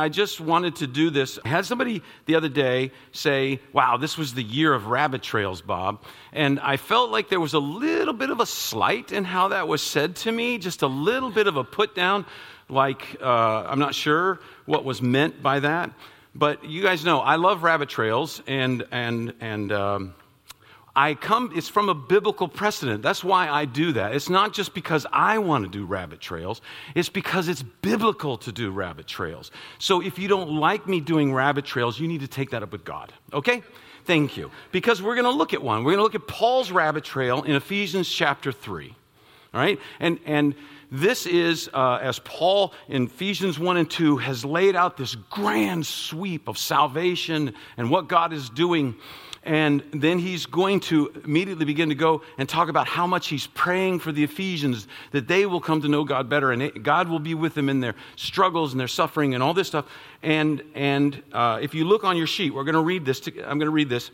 I just wanted to do this. I had somebody the other day say, Wow, this was the year of rabbit trails, Bob. And I felt like there was a little bit of a slight in how that was said to me, just a little bit of a put down, like uh, I'm not sure what was meant by that. But you guys know I love rabbit trails, and, and, and um, I come, it's from a biblical precedent. That's why I do that. It's not just because I want to do rabbit trails, it's because it's biblical to do rabbit trails. So if you don't like me doing rabbit trails, you need to take that up with God, okay? Thank you. Because we're going to look at one. We're going to look at Paul's rabbit trail in Ephesians chapter 3. All right? And, and this is, uh, as Paul in Ephesians 1 and 2 has laid out this grand sweep of salvation and what God is doing and then he's going to immediately begin to go and talk about how much he's praying for the Ephesians that they will come to know God better and God will be with them in their struggles and their suffering and all this stuff. And, and uh, if you look on your sheet, we're going to read this. To, I'm going to read this.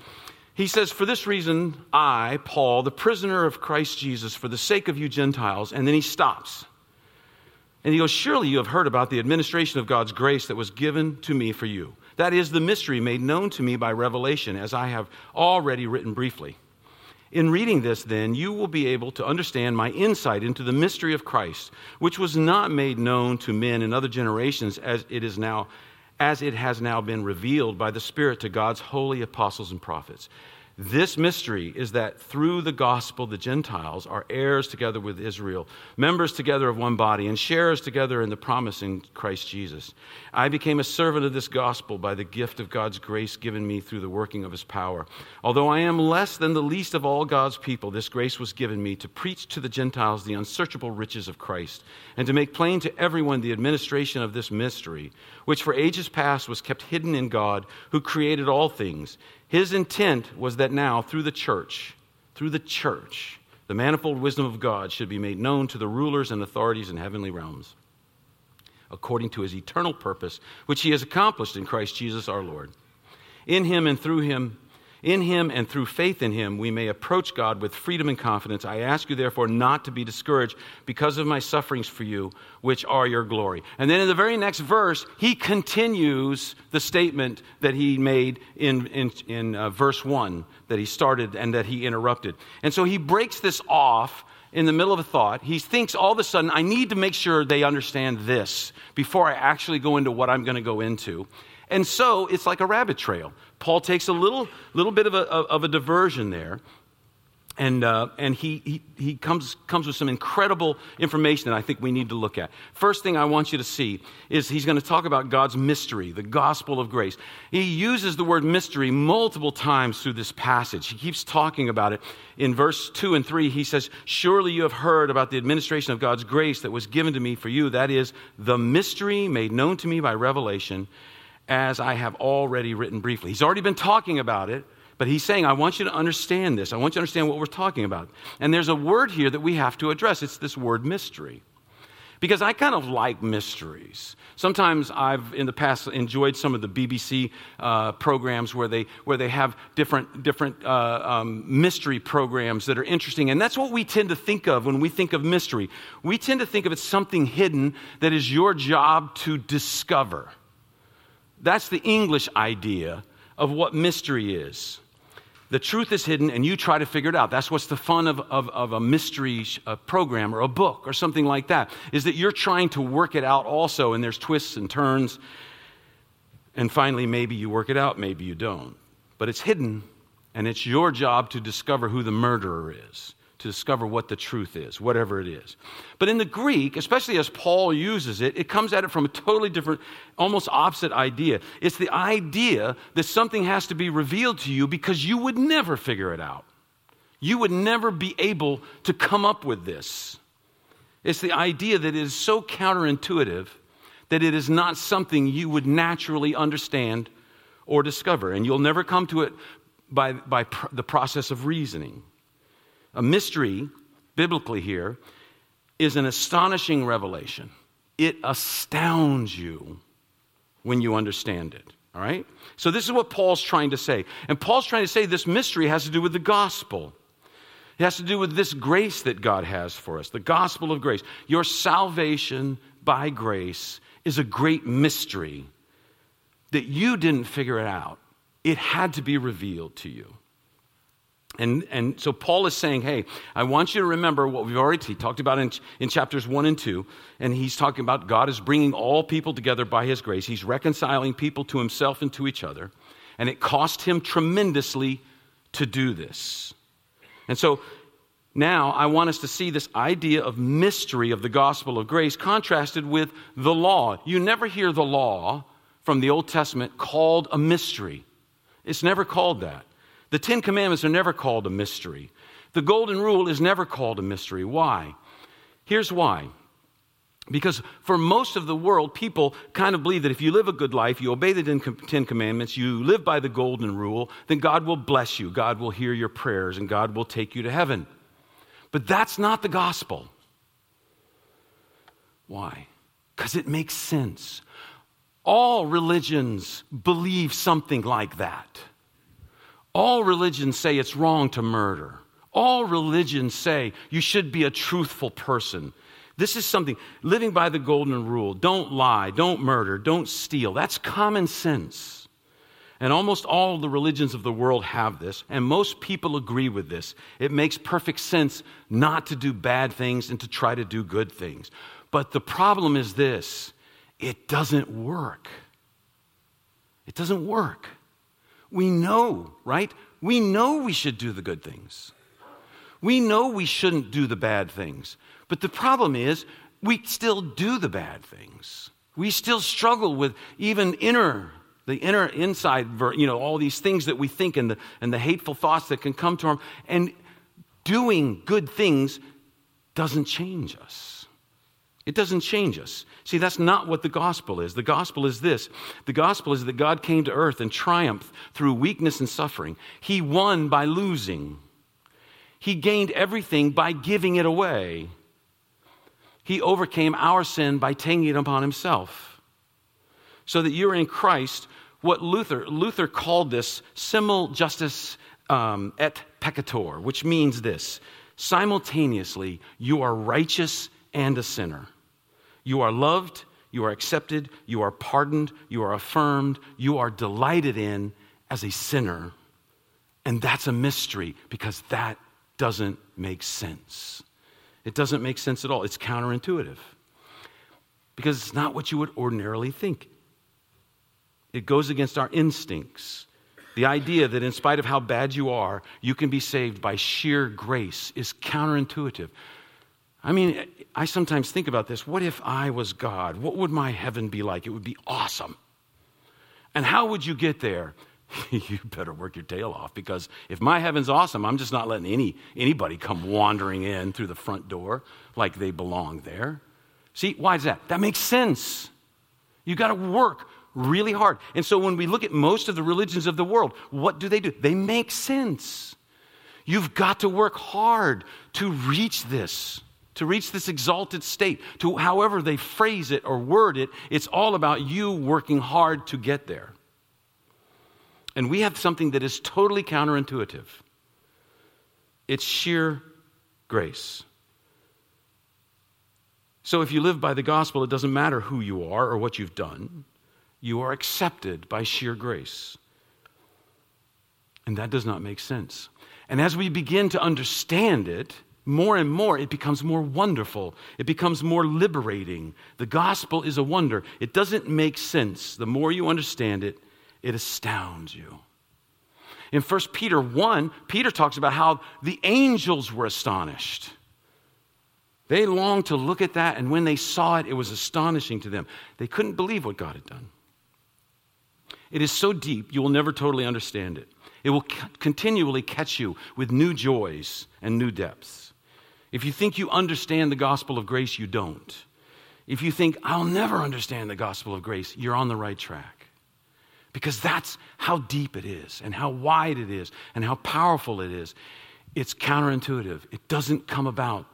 He says, For this reason, I, Paul, the prisoner of Christ Jesus, for the sake of you Gentiles, and then he stops. And he goes, Surely you have heard about the administration of God's grace that was given to me for you. That is the mystery made known to me by revelation, as I have already written briefly. In reading this, then, you will be able to understand my insight into the mystery of Christ, which was not made known to men in other generations as it is now, as it has now been revealed by the Spirit to God's holy apostles and prophets. This mystery is that through the gospel, the Gentiles are heirs together with Israel, members together of one body, and sharers together in the promise in Christ Jesus. I became a servant of this gospel by the gift of God's grace given me through the working of his power. Although I am less than the least of all God's people, this grace was given me to preach to the Gentiles the unsearchable riches of Christ, and to make plain to everyone the administration of this mystery, which for ages past was kept hidden in God, who created all things his intent was that now, through the church, through the church, the manifold wisdom of God should be made known to the rulers and authorities in heavenly realms, according to his eternal purpose, which he has accomplished in Christ Jesus our Lord. In him and through him, in him and through faith in him, we may approach God with freedom and confidence. I ask you, therefore, not to be discouraged because of my sufferings for you, which are your glory. And then in the very next verse, he continues the statement that he made in, in, in uh, verse 1 that he started and that he interrupted. And so he breaks this off in the middle of a thought. He thinks all of a sudden, I need to make sure they understand this before I actually go into what I'm going to go into. And so it's like a rabbit trail. Paul takes a little, little bit of a, of a diversion there, and, uh, and he, he, he comes, comes with some incredible information that I think we need to look at. First thing I want you to see is he's going to talk about God's mystery, the gospel of grace. He uses the word mystery multiple times through this passage. He keeps talking about it. In verse 2 and 3, he says, Surely you have heard about the administration of God's grace that was given to me for you. That is, the mystery made known to me by revelation as I have already written briefly. He's already been talking about it, but he's saying, I want you to understand this. I want you to understand what we're talking about. And there's a word here that we have to address. It's this word mystery. Because I kind of like mysteries. Sometimes I've, in the past, enjoyed some of the BBC uh, programs where they, where they have different, different uh, um, mystery programs that are interesting. And that's what we tend to think of when we think of mystery. We tend to think of it something hidden that is your job to discover. That's the English idea of what mystery is. The truth is hidden, and you try to figure it out. That's what's the fun of, of, of a mystery a program or a book or something like that, is that you're trying to work it out also, and there's twists and turns. And finally, maybe you work it out, maybe you don't. But it's hidden, and it's your job to discover who the murderer is to discover what the truth is, whatever it is. But in the Greek, especially as Paul uses it, it comes at it from a totally different, almost opposite idea. It's the idea that something has to be revealed to you because you would never figure it out. You would never be able to come up with this. It's the idea that it is so counterintuitive that it is not something you would naturally understand or discover. And you'll never come to it by, by pr- the process of reasoning. A mystery, biblically here, is an astonishing revelation. It astounds you when you understand it. All right? So, this is what Paul's trying to say. And Paul's trying to say this mystery has to do with the gospel. It has to do with this grace that God has for us, the gospel of grace. Your salvation by grace is a great mystery that you didn't figure it out. It had to be revealed to you. And, and so Paul is saying, hey, I want you to remember what we've already talked about in, in chapters 1 and 2. And he's talking about God is bringing all people together by his grace. He's reconciling people to himself and to each other. And it cost him tremendously to do this. And so now I want us to see this idea of mystery of the gospel of grace contrasted with the law. You never hear the law from the Old Testament called a mystery, it's never called that. The Ten Commandments are never called a mystery. The Golden Rule is never called a mystery. Why? Here's why. Because for most of the world, people kind of believe that if you live a good life, you obey the Ten Commandments, you live by the Golden Rule, then God will bless you, God will hear your prayers, and God will take you to heaven. But that's not the gospel. Why? Because it makes sense. All religions believe something like that. All religions say it's wrong to murder. All religions say you should be a truthful person. This is something, living by the golden rule don't lie, don't murder, don't steal. That's common sense. And almost all the religions of the world have this, and most people agree with this. It makes perfect sense not to do bad things and to try to do good things. But the problem is this it doesn't work. It doesn't work. We know, right? We know we should do the good things. We know we shouldn't do the bad things. But the problem is, we still do the bad things. We still struggle with even inner, the inner inside, you know, all these things that we think and the, and the hateful thoughts that can come to our, and doing good things doesn't change us. It doesn't change us. See, that's not what the gospel is. The gospel is this the gospel is that God came to earth and triumphed through weakness and suffering. He won by losing, He gained everything by giving it away. He overcame our sin by taking it upon Himself. So that you're in Christ, what Luther, Luther called this simul justus um, et peccator, which means this simultaneously, you are righteous and a sinner. You are loved, you are accepted, you are pardoned, you are affirmed, you are delighted in as a sinner. And that's a mystery because that doesn't make sense. It doesn't make sense at all. It's counterintuitive because it's not what you would ordinarily think. It goes against our instincts. The idea that in spite of how bad you are, you can be saved by sheer grace is counterintuitive. I mean, I sometimes think about this. What if I was God? What would my heaven be like? It would be awesome. And how would you get there? you better work your tail off because if my heaven's awesome, I'm just not letting any, anybody come wandering in through the front door like they belong there. See, why is that? That makes sense. You got to work really hard. And so when we look at most of the religions of the world, what do they do? They make sense. You've got to work hard to reach this to reach this exalted state, to however they phrase it or word it, it's all about you working hard to get there. And we have something that is totally counterintuitive it's sheer grace. So if you live by the gospel, it doesn't matter who you are or what you've done, you are accepted by sheer grace. And that does not make sense. And as we begin to understand it, more and more, it becomes more wonderful. It becomes more liberating. The gospel is a wonder. It doesn't make sense. The more you understand it, it astounds you. In 1 Peter 1, Peter talks about how the angels were astonished. They longed to look at that, and when they saw it, it was astonishing to them. They couldn't believe what God had done. It is so deep, you will never totally understand it. It will continually catch you with new joys and new depths. If you think you understand the gospel of grace, you don't. If you think, I'll never understand the gospel of grace, you're on the right track. Because that's how deep it is, and how wide it is, and how powerful it is. It's counterintuitive, it doesn't come about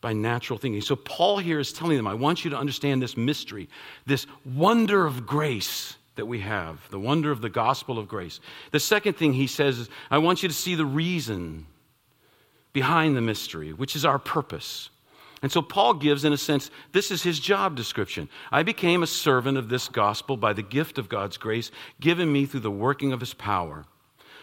by natural thinking. So, Paul here is telling them, I want you to understand this mystery, this wonder of grace that we have, the wonder of the gospel of grace. The second thing he says is, I want you to see the reason behind the mystery, which is our purpose. And so Paul gives, in a sense, this is his job description. I became a servant of this gospel by the gift of God's grace given me through the working of his power.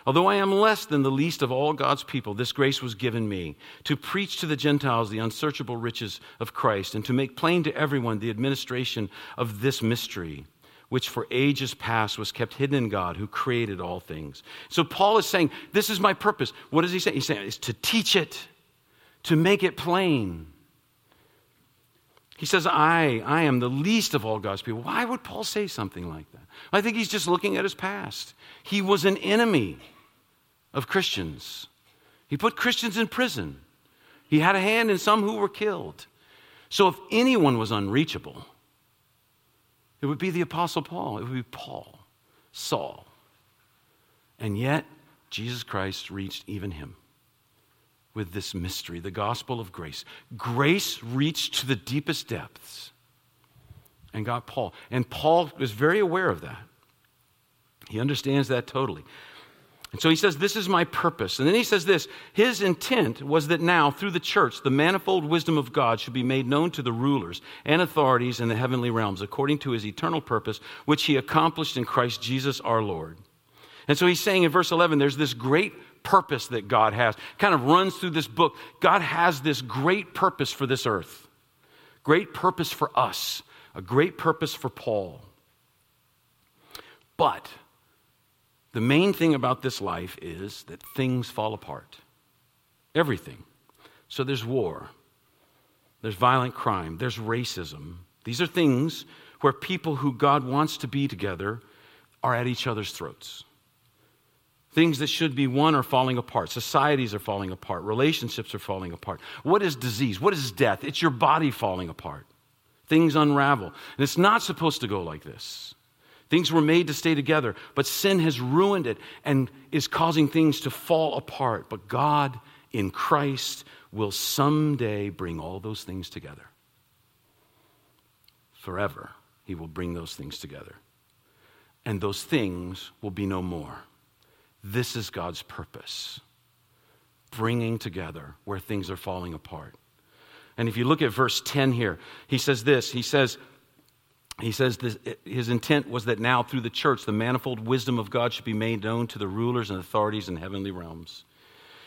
Although I am less than the least of all God's people, this grace was given me to preach to the Gentiles the unsearchable riches of Christ and to make plain to everyone the administration of this mystery, which for ages past was kept hidden in God who created all things. So Paul is saying, This is my purpose. What does he say? He's saying, It's to teach it, to make it plain. He says, I, I am the least of all God's people. Why would Paul say something like that? I think he's just looking at his past. He was an enemy of Christians. He put Christians in prison. He had a hand in some who were killed. So if anyone was unreachable, it would be the Apostle Paul. It would be Paul, Saul. And yet, Jesus Christ reached even him with this mystery, the gospel of grace. Grace reached to the deepest depths and got Paul. And Paul was very aware of that. He understands that totally. And so he says, This is my purpose. And then he says this His intent was that now, through the church, the manifold wisdom of God should be made known to the rulers and authorities in the heavenly realms, according to his eternal purpose, which he accomplished in Christ Jesus our Lord. And so he's saying in verse 11, there's this great purpose that God has. Kind of runs through this book. God has this great purpose for this earth, great purpose for us, a great purpose for Paul. But the main thing about this life is that things fall apart. Everything. So there's war, there's violent crime, there's racism. These are things where people who God wants to be together are at each other's throats. Things that should be one are falling apart. Societies are falling apart. Relationships are falling apart. What is disease? What is death? It's your body falling apart. Things unravel. And it's not supposed to go like this. Things were made to stay together, but sin has ruined it and is causing things to fall apart. But God in Christ will someday bring all those things together. Forever, He will bring those things together. And those things will be no more. This is God's purpose bringing together where things are falling apart. And if you look at verse 10 here, he says this He says, he says this, his intent was that now through the church the manifold wisdom of god should be made known to the rulers and authorities in heavenly realms.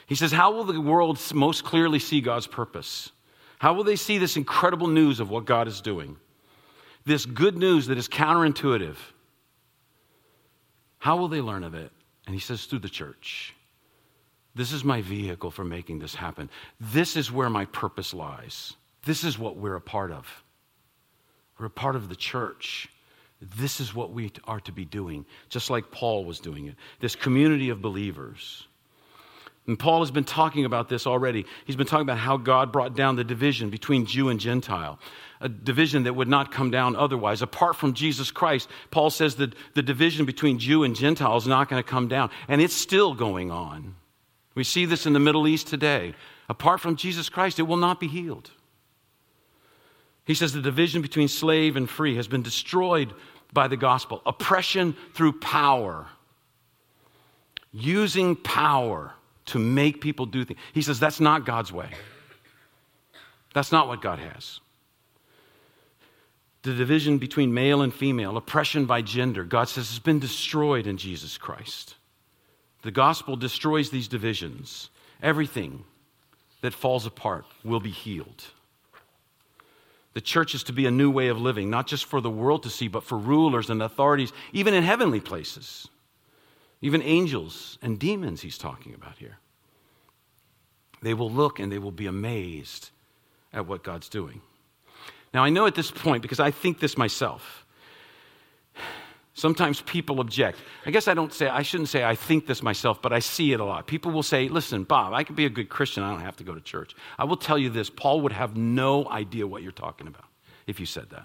He says how will the world most clearly see god's purpose? How will they see this incredible news of what god is doing? This good news that is counterintuitive? How will they learn of it? And he says through the church. This is my vehicle for making this happen. This is where my purpose lies. This is what we're a part of we're a part of the church. This is what we are to be doing, just like Paul was doing it. This community of believers. And Paul has been talking about this already. He's been talking about how God brought down the division between Jew and Gentile, a division that would not come down otherwise. Apart from Jesus Christ, Paul says that the division between Jew and Gentile is not going to come down, and it's still going on. We see this in the Middle East today. Apart from Jesus Christ, it will not be healed. He says the division between slave and free has been destroyed by the gospel. Oppression through power. Using power to make people do things. He says that's not God's way. That's not what God has. The division between male and female, oppression by gender, God says has been destroyed in Jesus Christ. The gospel destroys these divisions. Everything that falls apart will be healed. The church is to be a new way of living, not just for the world to see, but for rulers and authorities, even in heavenly places. Even angels and demons, he's talking about here. They will look and they will be amazed at what God's doing. Now, I know at this point, because I think this myself, Sometimes people object. I guess I don't say, I shouldn't say I think this myself, but I see it a lot. People will say, listen, Bob, I can be a good Christian. I don't have to go to church. I will tell you this Paul would have no idea what you're talking about if you said that.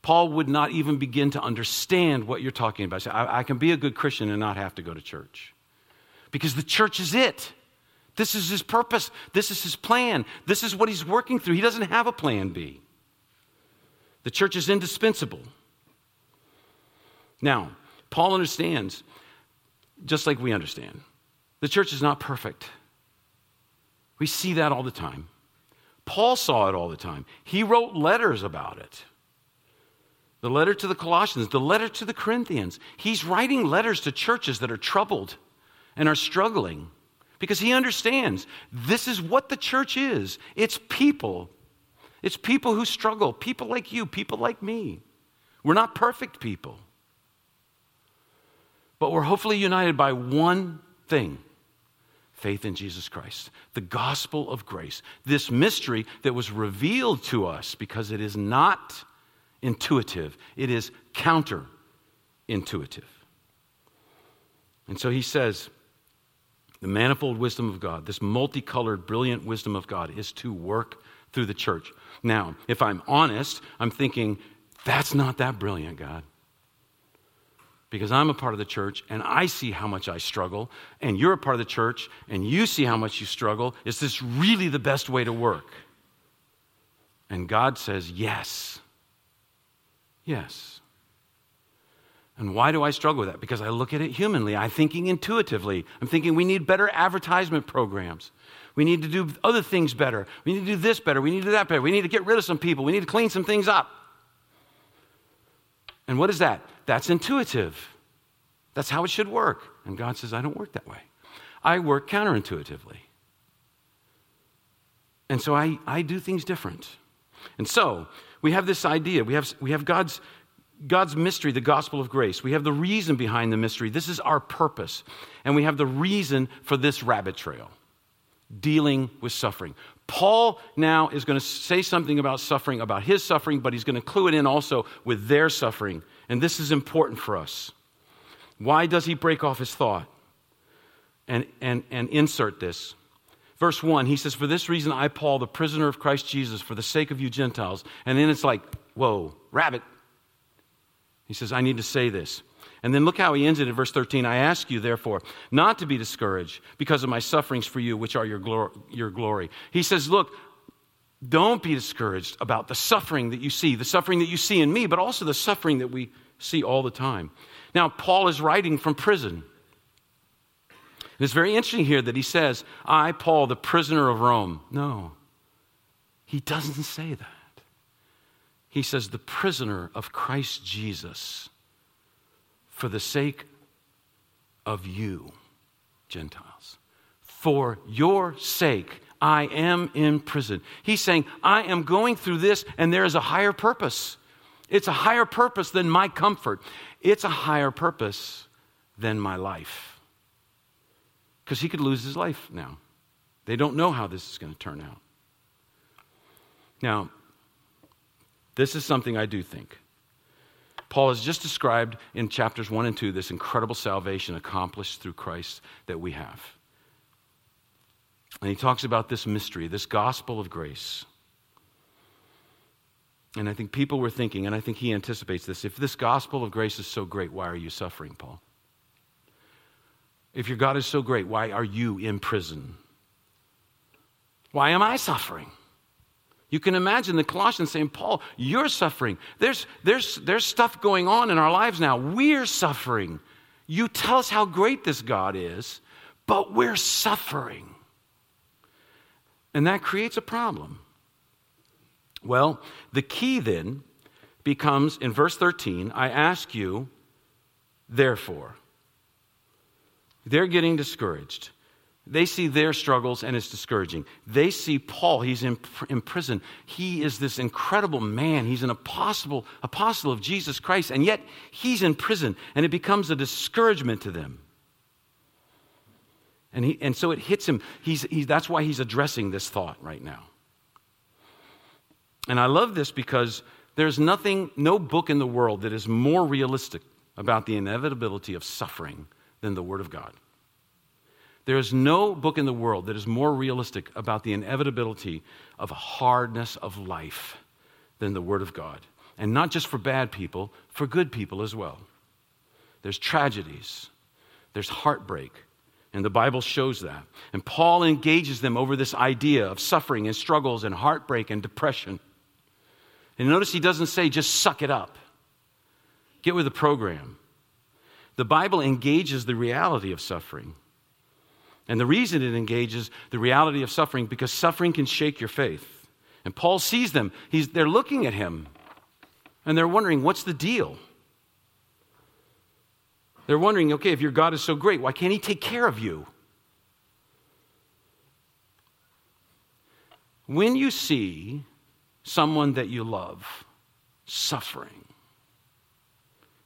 Paul would not even begin to understand what you're talking about. Say, I, I can be a good Christian and not have to go to church. Because the church is it. This is his purpose. This is his plan. This is what he's working through. He doesn't have a plan B. The church is indispensable. Now, Paul understands, just like we understand, the church is not perfect. We see that all the time. Paul saw it all the time. He wrote letters about it. The letter to the Colossians, the letter to the Corinthians. He's writing letters to churches that are troubled and are struggling because he understands this is what the church is it's people. It's people who struggle, people like you, people like me. We're not perfect people, but we're hopefully united by one thing faith in Jesus Christ, the gospel of grace, this mystery that was revealed to us because it is not intuitive, it is counterintuitive. And so he says, the manifold wisdom of God, this multicolored, brilliant wisdom of God, is to work through the church. Now, if I'm honest, I'm thinking, that's not that brilliant, God. Because I'm a part of the church and I see how much I struggle, and you're a part of the church and you see how much you struggle. Is this really the best way to work? And God says, yes. Yes. And why do I struggle with that? Because I look at it humanly. I'm thinking intuitively. I'm thinking we need better advertisement programs. We need to do other things better. We need to do this better. We need to do that better. We need to get rid of some people. We need to clean some things up. And what is that? That's intuitive. That's how it should work. And God says, I don't work that way. I work counterintuitively. And so I, I do things different. And so we have this idea. We have, we have God's, God's mystery, the gospel of grace. We have the reason behind the mystery. This is our purpose. And we have the reason for this rabbit trail dealing with suffering. Paul now is going to say something about suffering, about his suffering, but he's going to clue it in also with their suffering. And this is important for us. Why does he break off his thought and, and, and insert this? Verse 1, he says, For this reason I, Paul, the prisoner of Christ Jesus, for the sake of you Gentiles. And then it's like, whoa, rabbit. He says, I need to say this. And then look how he ends it in verse 13. I ask you, therefore, not to be discouraged because of my sufferings for you, which are your, glor- your glory. He says, Look, don't be discouraged about the suffering that you see, the suffering that you see in me, but also the suffering that we see all the time. Now, Paul is writing from prison. And it's very interesting here that he says, I, Paul, the prisoner of Rome. No, he doesn't say that. He says, the prisoner of Christ Jesus for the sake of you, Gentiles. For your sake, I am in prison. He's saying, I am going through this, and there is a higher purpose. It's a higher purpose than my comfort, it's a higher purpose than my life because he could lose his life now. They don't know how this is going to turn out. Now, this is something I do think. Paul has just described in chapters 1 and 2 this incredible salvation accomplished through Christ that we have. And he talks about this mystery, this gospel of grace. And I think people were thinking, and I think he anticipates this if this gospel of grace is so great, why are you suffering, Paul? If your God is so great, why are you in prison? Why am I suffering? You can imagine the Colossians saying, Paul, you're suffering. There's, there's, there's stuff going on in our lives now. We're suffering. You tell us how great this God is, but we're suffering. And that creates a problem. Well, the key then becomes in verse 13 I ask you, therefore. They're getting discouraged. They see their struggles and it's discouraging. They see Paul, he's in, in prison. He is this incredible man. He's an apostle, apostle of Jesus Christ, and yet he's in prison, and it becomes a discouragement to them. And, he, and so it hits him. He's, he, that's why he's addressing this thought right now. And I love this because there's nothing, no book in the world that is more realistic about the inevitability of suffering than the Word of God. There is no book in the world that is more realistic about the inevitability of a hardness of life than the Word of God. And not just for bad people, for good people as well. There's tragedies, there's heartbreak, and the Bible shows that. And Paul engages them over this idea of suffering and struggles and heartbreak and depression. And notice he doesn't say, just suck it up, get with the program. The Bible engages the reality of suffering. And the reason it engages the reality of suffering, because suffering can shake your faith. And Paul sees them. He's, they're looking at him and they're wondering, what's the deal? They're wondering, okay, if your God is so great, why can't he take care of you? When you see someone that you love suffering,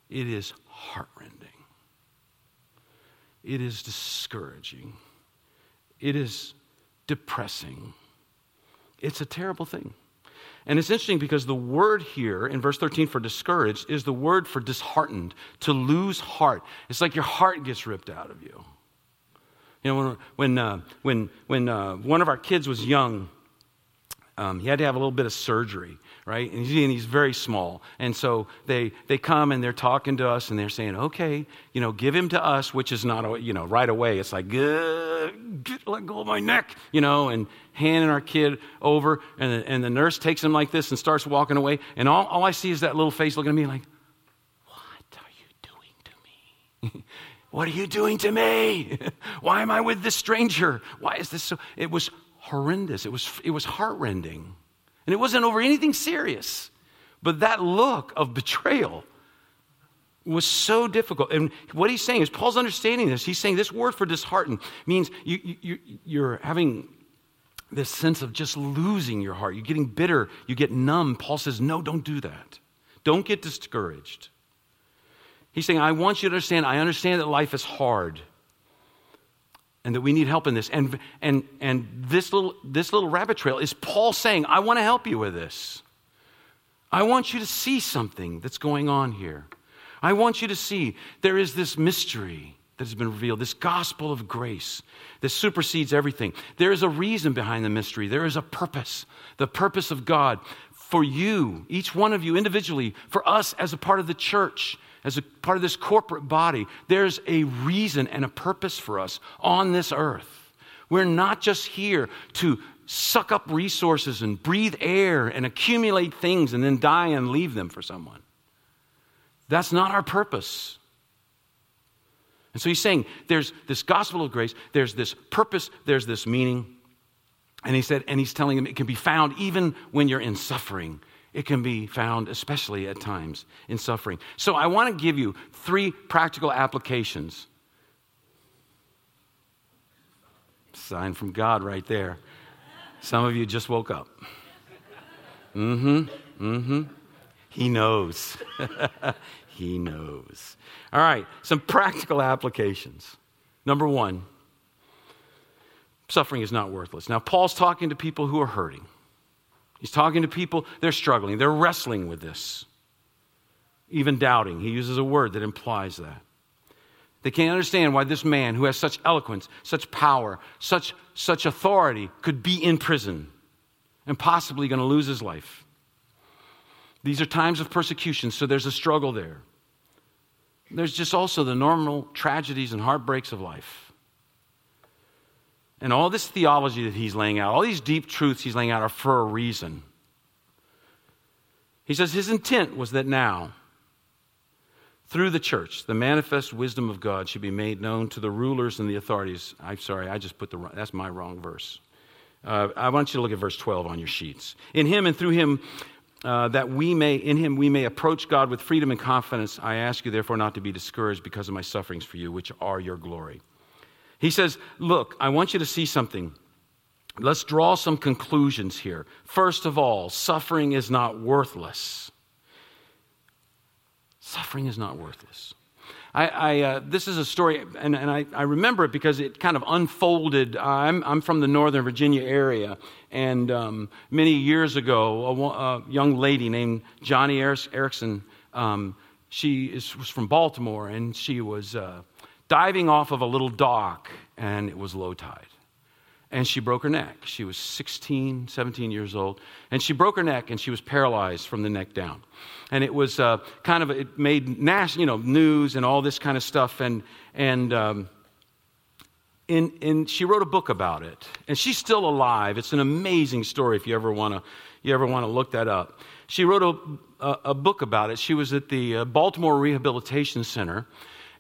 it is heartrending. It is discouraging. It is depressing. It's a terrible thing. And it's interesting because the word here in verse 13 for discouraged is the word for disheartened, to lose heart. It's like your heart gets ripped out of you. You know, when, when, uh, when, when uh, one of our kids was young, um, he had to have a little bit of surgery, right? And he's, and he's, very small. And so they, they come and they're talking to us and they're saying, okay, you know, give him to us, which is not, you know, right away. It's like, get, let go of my neck, you know, and handing our kid over. And the, and the nurse takes him like this and starts walking away. And all, all I see is that little face looking at me like, what are you doing to me? what are you doing to me? Why am I with this stranger? Why is this so? It was horrendous. It was, it was heartrending. And it wasn't over anything serious. But that look of betrayal was so difficult. And what he's saying is, Paul's understanding this. He's saying this word for disheartened means you, you, you're having this sense of just losing your heart. You're getting bitter. You get numb. Paul says, no, don't do that. Don't get discouraged. He's saying, I want you to understand, I understand that life is hard and that we need help in this. And, and, and this, little, this little rabbit trail is Paul saying, I want to help you with this. I want you to see something that's going on here. I want you to see there is this mystery that has been revealed, this gospel of grace that supersedes everything. There is a reason behind the mystery, there is a purpose, the purpose of God for you, each one of you individually, for us as a part of the church as a part of this corporate body, there's a reason and a purpose for us on this earth. We're not just here to suck up resources and breathe air and accumulate things and then die and leave them for someone. That's not our purpose. And so he's saying there's this gospel of grace, there's this purpose, there's this meaning. And he said, and he's telling them it can be found even when you're in suffering. It can be found, especially at times, in suffering. So I want to give you three practical applications. Sign from God right there. Some of you just woke up. Mm hmm. Mm hmm. He knows. he knows. All right, some practical applications. Number one, suffering is not worthless. Now, Paul's talking to people who are hurting. He's talking to people, they're struggling, they're wrestling with this, even doubting. He uses a word that implies that. They can't understand why this man who has such eloquence, such power, such, such authority could be in prison and possibly going to lose his life. These are times of persecution, so there's a struggle there. There's just also the normal tragedies and heartbreaks of life. And all this theology that he's laying out, all these deep truths he's laying out are for a reason. He says his intent was that now, through the church, the manifest wisdom of God should be made known to the rulers and the authorities. I'm sorry, I just put the that's my wrong verse. Uh, I want you to look at verse 12 on your sheets. In him and through him, uh, that we may, in him, we may approach God with freedom and confidence. I ask you, therefore, not to be discouraged because of my sufferings for you, which are your glory. He says, Look, I want you to see something. Let's draw some conclusions here. First of all, suffering is not worthless. Suffering is not worthless. I, I uh, this is a story, and, and I, I, remember it because it kind of unfolded. I'm, I'm from the Northern Virginia area, and um, many years ago, a, a, young lady named Joni Eareckson, um, she is, was from Baltimore, and she was. Uh, diving off of a little dock, and it was low tide. And she broke her neck. She was 16, 17 years old. And she broke her neck, and she was paralyzed from the neck down. And it was uh, kind of, it made national, you know, news and all this kind of stuff. And, and, um, in, in, she wrote a book about it. And she's still alive. It's an amazing story if you ever want to you ever want to look that up. She wrote a, a, a, book about it. She was at the uh, Baltimore Rehabilitation Center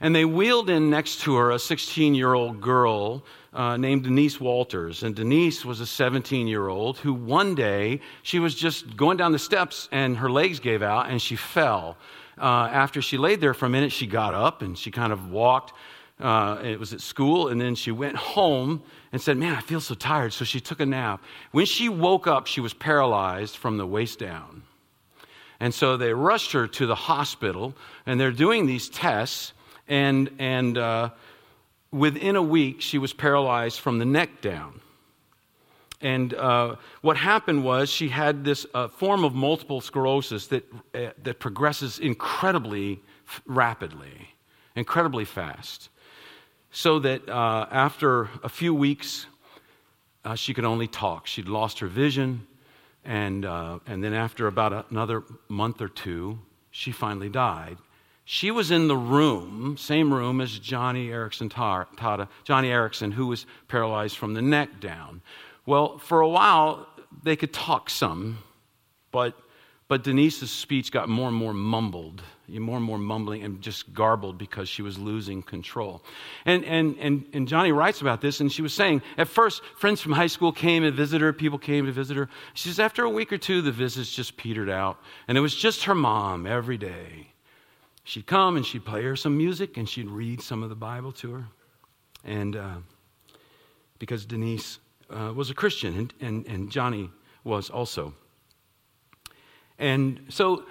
And they wheeled in next to her a 16 year old girl uh, named Denise Walters. And Denise was a 17 year old who one day she was just going down the steps and her legs gave out and she fell. Uh, after she laid there for a minute, she got up and she kind of walked. Uh, it was at school, and then she went home and said, Man, I feel so tired. So she took a nap. When she woke up, she was paralyzed from the waist down. And so they rushed her to the hospital, and they're doing these tests. And, and uh, within a week, she was paralyzed from the neck down. And uh, what happened was she had this uh, form of multiple sclerosis that, uh, that progresses incredibly f- rapidly, incredibly fast. So that uh, after a few weeks, uh, she could only talk. She'd lost her vision. And, uh, and then after about another month or two, she finally died. She was in the room, same room as Joni Eareckson Tada, Joni Eareckson, who was paralyzed from the neck down. Well, for a while, they could talk some, but, but Denise's speech got more and more mumbled, more and more mumbling and just garbled because she was losing control. And, and, and, and Joni writes about this, and she was saying, at first, friends from high school came and visited her, people came to visit her. She says, after a week or two, the visits just petered out, and it was just her mom every day. She'd come and she'd play her some music and she'd read some of the Bible to her. And uh, because Denise uh, was a Christian and, and, and Joni was also. And so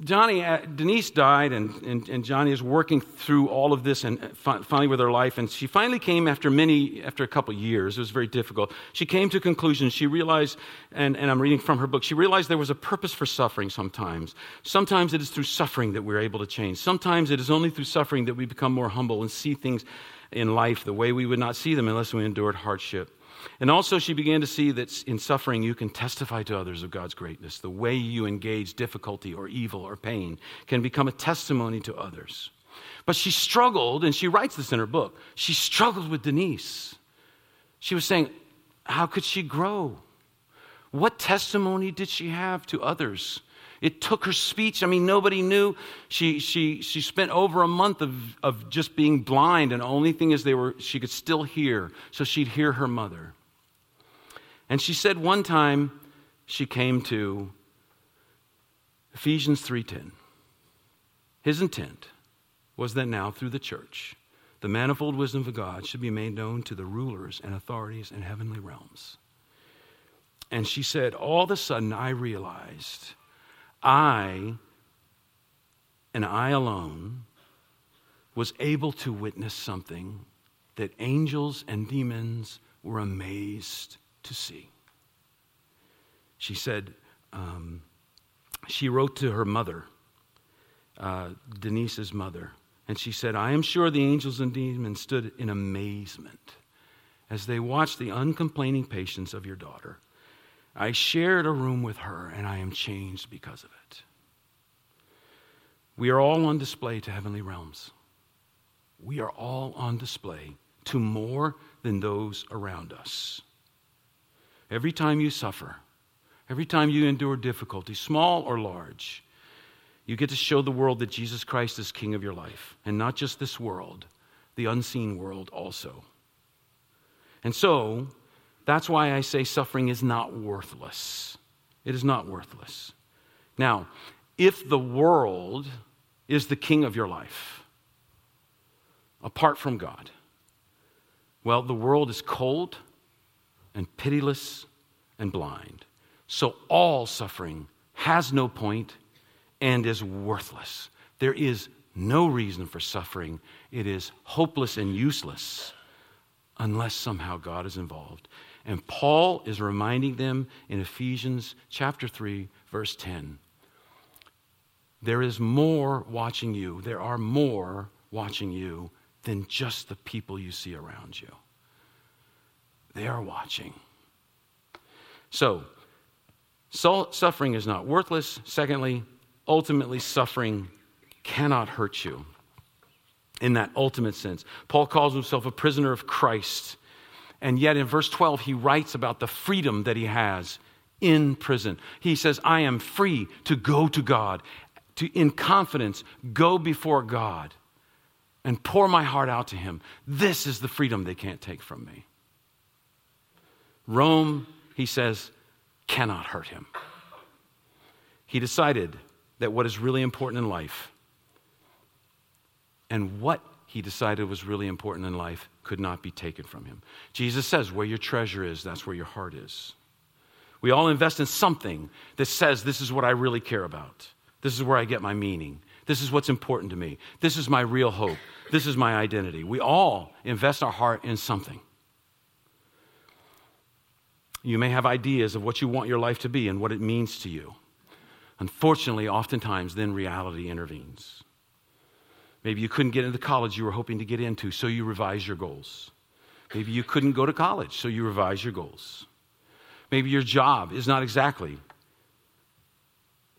Joni, uh, Denise died, and, and, and, Joni is working through all of this and uh, fi- finally with her life. And she finally came after many, after a couple years. It was very difficult. She came to a conclusion. She realized, and, and I'm reading from her book, she realized there was a purpose for suffering sometimes. Sometimes it is through suffering that we're able to change. Sometimes it is only through suffering that we become more humble and see things in life the way we would not see them unless we endured hardship. And also, she began to see that in suffering, you can testify to others of God's greatness. The way you engage difficulty or evil or pain can become a testimony to others. But she struggled, and she writes this in her book. She struggled with Denise. She was saying, How could she grow? What testimony did she have to others? It took her speech. I mean, nobody knew. She, she, she spent over a month of, of just being blind, and the only thing is they were, she could still hear, so she'd hear her mother. And she said one time she came to Ephesians 3:10. His intent was that now through the church the manifold wisdom of God should be made known to the rulers and authorities in heavenly realms. And she said, All of a sudden, I realized I, and I alone, was able to witness something that angels and demons were amazed to see. She said, um, she wrote to her mother, uh, Denise's mother, and she said, I am sure the angels and demons stood in amazement as they watched the uncomplaining patience of your daughter. I shared a room with her, and I am changed because of it. We are all on display to heavenly realms. We are all on display to more than those around us. Every time you suffer, every time you endure difficulty, small or large, you get to show the world that Jesus Christ is King of your life, and not just this world, the unseen world also. And so, that's why I say suffering is not worthless. It is not worthless. Now, if the world is the king of your life, apart from God, well, the world is cold and pitiless and blind. So all suffering has no point and is worthless. There is no reason for suffering, it is hopeless and useless unless somehow God is involved. And Paul is reminding them in Ephesians chapter 3, verse 10. There is more watching you. There are more watching you than just the people you see around you. They are watching. So, suffering is not worthless. Secondly, ultimately, suffering cannot hurt you in that ultimate sense. Paul calls himself a prisoner of Christ. And yet in verse 12, he writes about the freedom that he has in prison. He says, I am free to go to God, to in confidence go before God. and pour my heart out to Him. This is the freedom they can't take from me. Rome, he says, cannot hurt him. He decided that what is really important in life and what he decided was really important in life could not be taken from him. Jesus says, Where your treasure is, that's where your heart is. We all invest in something that says, This is what I really care about. This is where I get my meaning. This is what's important to me. This is my real hope. This is my identity. We all invest our heart in something. You may have ideas of what you want your life to be and what it means to you. Unfortunately, oftentimes, then reality intervenes. Maybe you couldn't get into the college you were hoping to get into, so you revise your goals. Maybe you couldn't go to college, so you revise your goals. Maybe your job is not exactly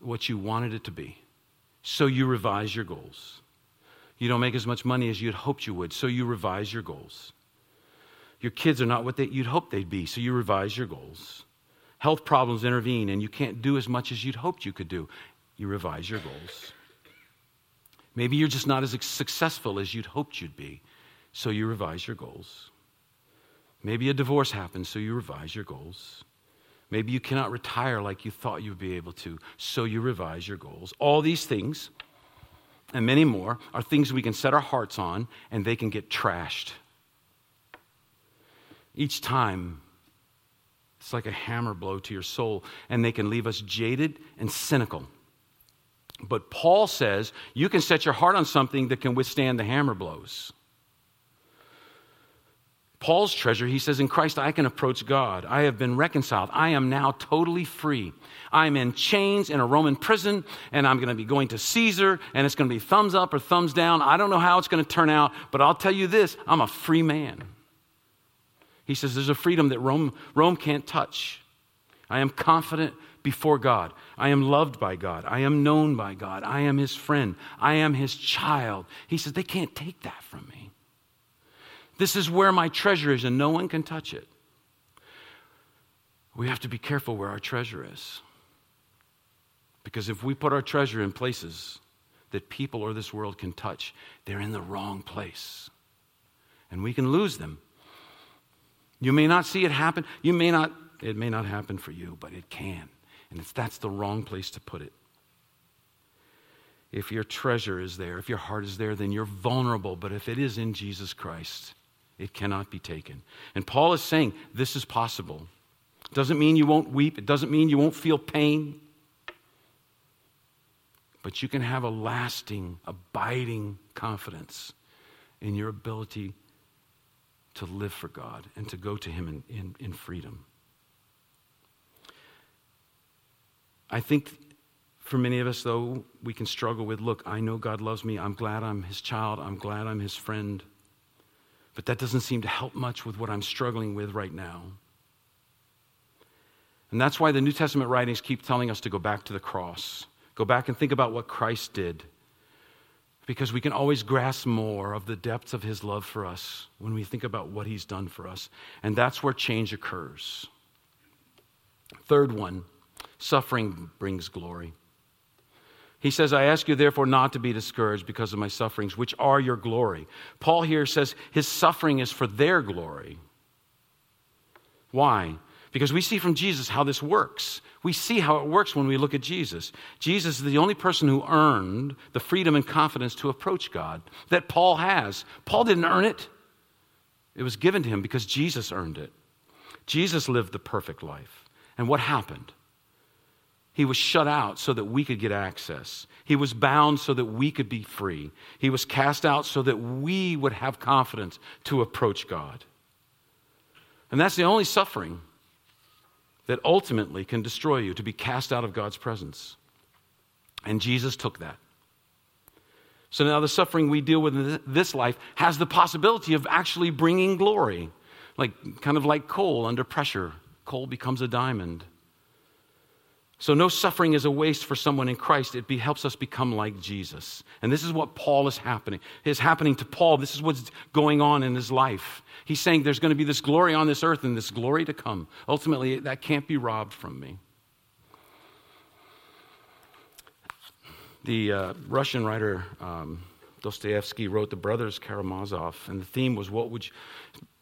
what you wanted it to be, so you revise your goals. You don't make as much money as you'd hoped you would, so you revise your goals. Your kids are not what they, you'd hoped they'd be, so you revise your goals. Health problems intervene, and you can't do as much as you'd hoped you could do. You revise your goals. Maybe you're just not as successful as you'd hoped you'd be, so you revise your goals. Maybe a divorce happens, so you revise your goals. Maybe you cannot retire like you thought you'd be able to, so you revise your goals. All these things, and many more, are things we can set our hearts on, and they can get trashed. Each time, it's like a hammer blow to your soul, and they can leave us jaded and cynical. But Paul says you can set your heart on something that can withstand the hammer blows. Paul's treasure, he says, in Christ I can approach God. I have been reconciled. I am now totally free. I'm in chains in a Roman prison, and I'm going to be going to Caesar, and it's going to be thumbs up or thumbs down. I don't know how it's going to turn out, but I'll tell you this I'm a free man. He says there's a freedom that Rome, Rome can't touch. I am confident before God. I am loved by God. I am known by God. I am his friend. I am his child. He says, they can't take that from me. This is where my treasure is, and no one can touch it. We have to be careful where our treasure is. Because if we put our treasure in places that people or this world can touch, they're in the wrong place. And we can lose them. You may not see it happen. You may not, it may not happen for you, but it can. And if that's the wrong place to put it, if your treasure is there, if your heart is there, then you're vulnerable. But if it is in Jesus Christ, it cannot be taken. And Paul is saying this is possible. It doesn't mean you won't weep, it doesn't mean you won't feel pain. But you can have a lasting, abiding confidence in your ability to live for God and to go to Him in, in, in freedom. I think for many of us, though, we can struggle with look, I know God loves me. I'm glad I'm his child. I'm glad I'm his friend. But that doesn't seem to help much with what I'm struggling with right now. And that's why the New Testament writings keep telling us to go back to the cross. Go back and think about what Christ did. Because we can always grasp more of the depths of his love for us when we think about what he's done for us. And that's where change occurs. Third one Suffering brings glory. He says, I ask you therefore not to be discouraged because of my sufferings, which are your glory. Paul here says his suffering is for their glory. Why? Because we see from Jesus how this works. We see how it works when we look at Jesus. Jesus is the only person who earned the freedom and confidence to approach God that Paul has. Paul didn't earn it, it was given to him because Jesus earned it. Jesus lived the perfect life. And what happened? He was shut out so that we could get access. He was bound so that we could be free. He was cast out so that we would have confidence to approach God. And that's the only suffering that ultimately can destroy you, to be cast out of God's presence. And Jesus took that. So now the suffering we deal with in this life has the possibility of actually bringing glory. Like, kind of like coal under pressure, coal becomes a diamond. So, no suffering is a waste for someone in Christ. It be, helps us become like Jesus. And this is what Paul is happening. Is happening to Paul. This is what's going on in his life. He's saying there's going to be this glory on this earth and this glory to come. Ultimately, that can't be robbed from me. The uh, Russian writer um, Dostoevsky wrote The Brothers Karamazov, and the theme was what would you,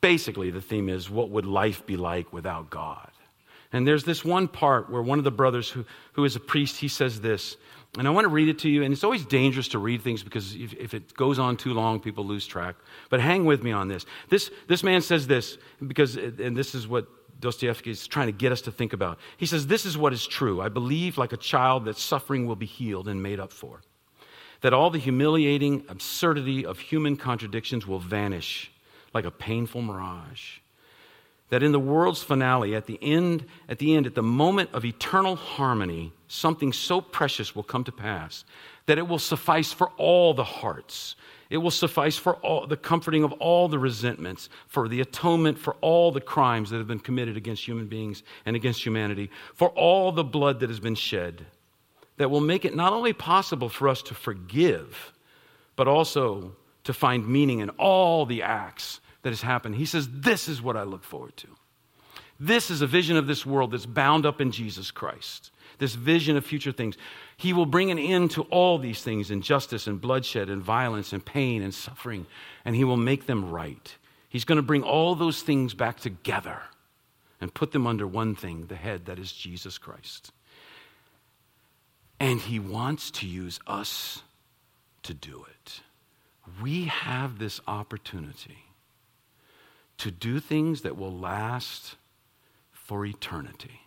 basically the theme is what would life be like without God? And there's this one part where one of the brothers who, who is a priest, he says this, and I want to read it to you. And it's always dangerous to read things because if, if, it goes on too long, people lose track. But hang with me on this. This, this man says this because, and this is what Dostoevsky is trying to get us to think about. He says, This is what is true. I believe, like a child, that suffering will be healed and made up for. That all the humiliating absurdity of human contradictions will vanish like a painful mirage that in the world's finale, at the end, at the end, at the moment of eternal harmony, something so precious will come to pass that it will suffice for all the hearts. It will suffice for all, the comforting of all the resentments, for the atonement for all the crimes that have been committed against human beings and against humanity, for all the blood that has been shed, that will make it not only possible for us to forgive, but also to find meaning in all the acts that has happened. He says, This is what I look forward to. This is a vision of this world that's bound up in Jesus Christ. This vision of future things. He will bring an end to all these things injustice and bloodshed and violence and pain and suffering, and He will make them right. He's going to bring all those things back together and put them under one thing the head that is Jesus Christ. And He wants to use us to do it. We have this opportunity to do things that will last for eternity.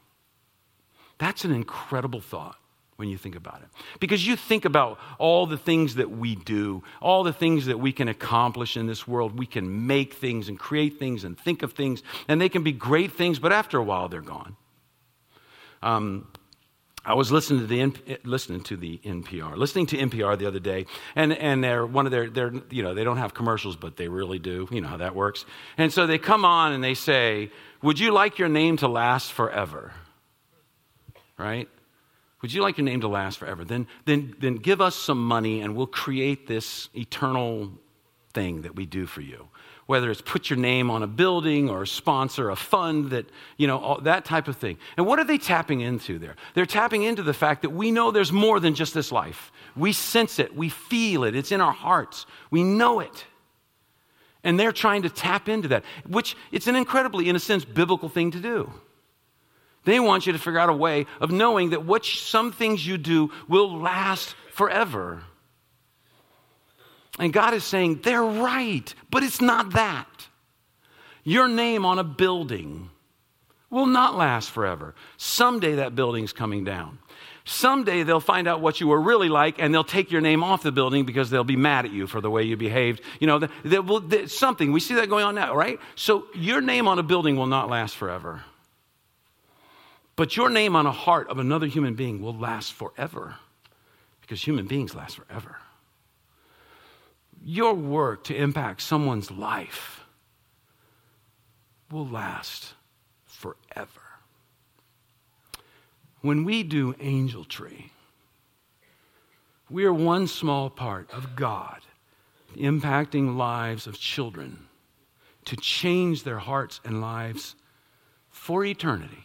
That's an incredible thought when you think about it. Because you think about all the things that we do, all the things that we can accomplish in this world. We can make things and create things and think of things, and they can be great things, but after a while, they're gone. Um, I was listening to the listening to the NPR, listening to NPR the other day, and and they're one of their they're you know they don't have commercials, but they really do. You know how that works. And so they come on and they say, "Would you like your name to last forever?" Right? Would you like your name to last forever? Then then then give us some money and we'll create this eternal thing that we do for you whether it's put your name on a building or sponsor a fund that, you know, all, that type of thing. And what are they tapping into there? They're tapping into the fact that we know there's more than just this life. We sense it, we feel it, it's in our hearts, we know it. And they're trying to tap into that, which it's an incredibly, in a sense, biblical thing to do. They want you to figure out a way of knowing that what some things you do will last forever. And God is saying, they're right, but it's not that. Your name on a building will not last forever. Someday that building's coming down. Someday they'll find out what you were really like and they'll take your name off the building because they'll be mad at you for the way you behaved. You know, something. We see that going on now, right? So your name on a building will not last forever. But your name on a heart of another human being will last forever because human beings last forever your work to impact someone's life will last forever. When we do Angel Tree, we are one small part of God impacting lives of children to change their hearts and lives for eternity.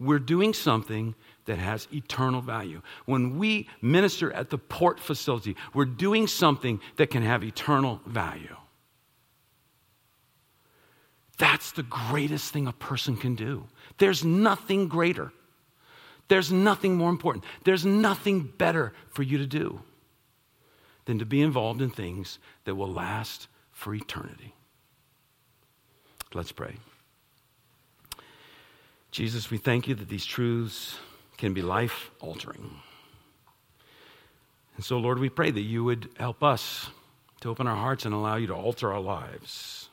We're doing something that has eternal value. When we minister at the port facility, we're doing something that can have eternal value. That's the greatest thing a person can do. There's nothing greater. There's nothing more important. There's nothing better for you to do than to be involved in things that will last for eternity. Let's pray. Jesus, we thank you that these truths can be life altering. And so, Lord, we pray that you would help us to open our hearts and allow you to alter our lives.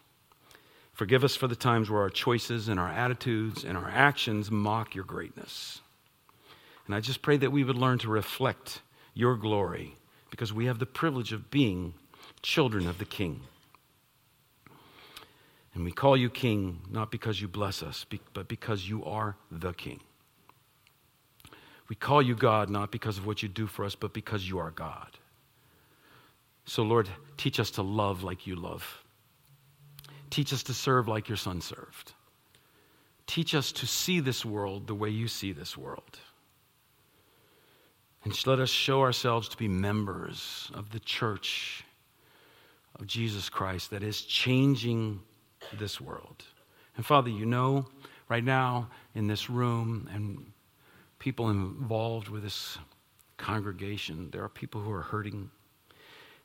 Forgive us for the times where our choices and our attitudes and our actions mock your greatness. And I just pray that we would learn to reflect your glory because we have the privilege of being children of the King. And we call you King not because you bless us, but because you are the King. We call you God not because of what you do for us, but because you are God. So, Lord, teach us to love like you love. Teach us to serve like your son served. Teach us to see this world the way you see this world. And let us show ourselves to be members of the church of Jesus Christ that is changing this world. And Father, you know right now in this room and people involved with this congregation, there are people who are hurting.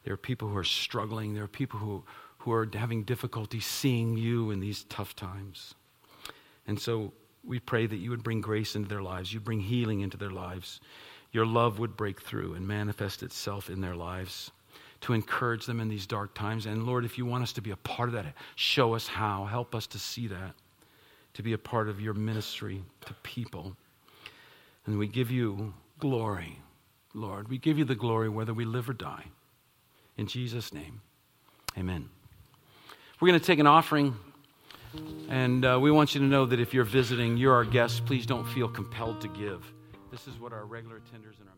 There are people who are struggling. There are people who, who are having difficulty seeing you in these tough times. And so we pray that you would bring grace into their lives, you bring healing into their lives. Your love would break through and manifest itself in their lives to encourage them in these dark times. And Lord, if you want us to be a part of that, show us how. Help us to see that, to be a part of your ministry to people. And we give you glory, Lord. We give you the glory whether we live or die. In Jesus' name, amen. We're going to take an offering. And uh, we want you to know that if you're visiting, you're our guest, please don't feel compelled to give. This is what our regular attenders and our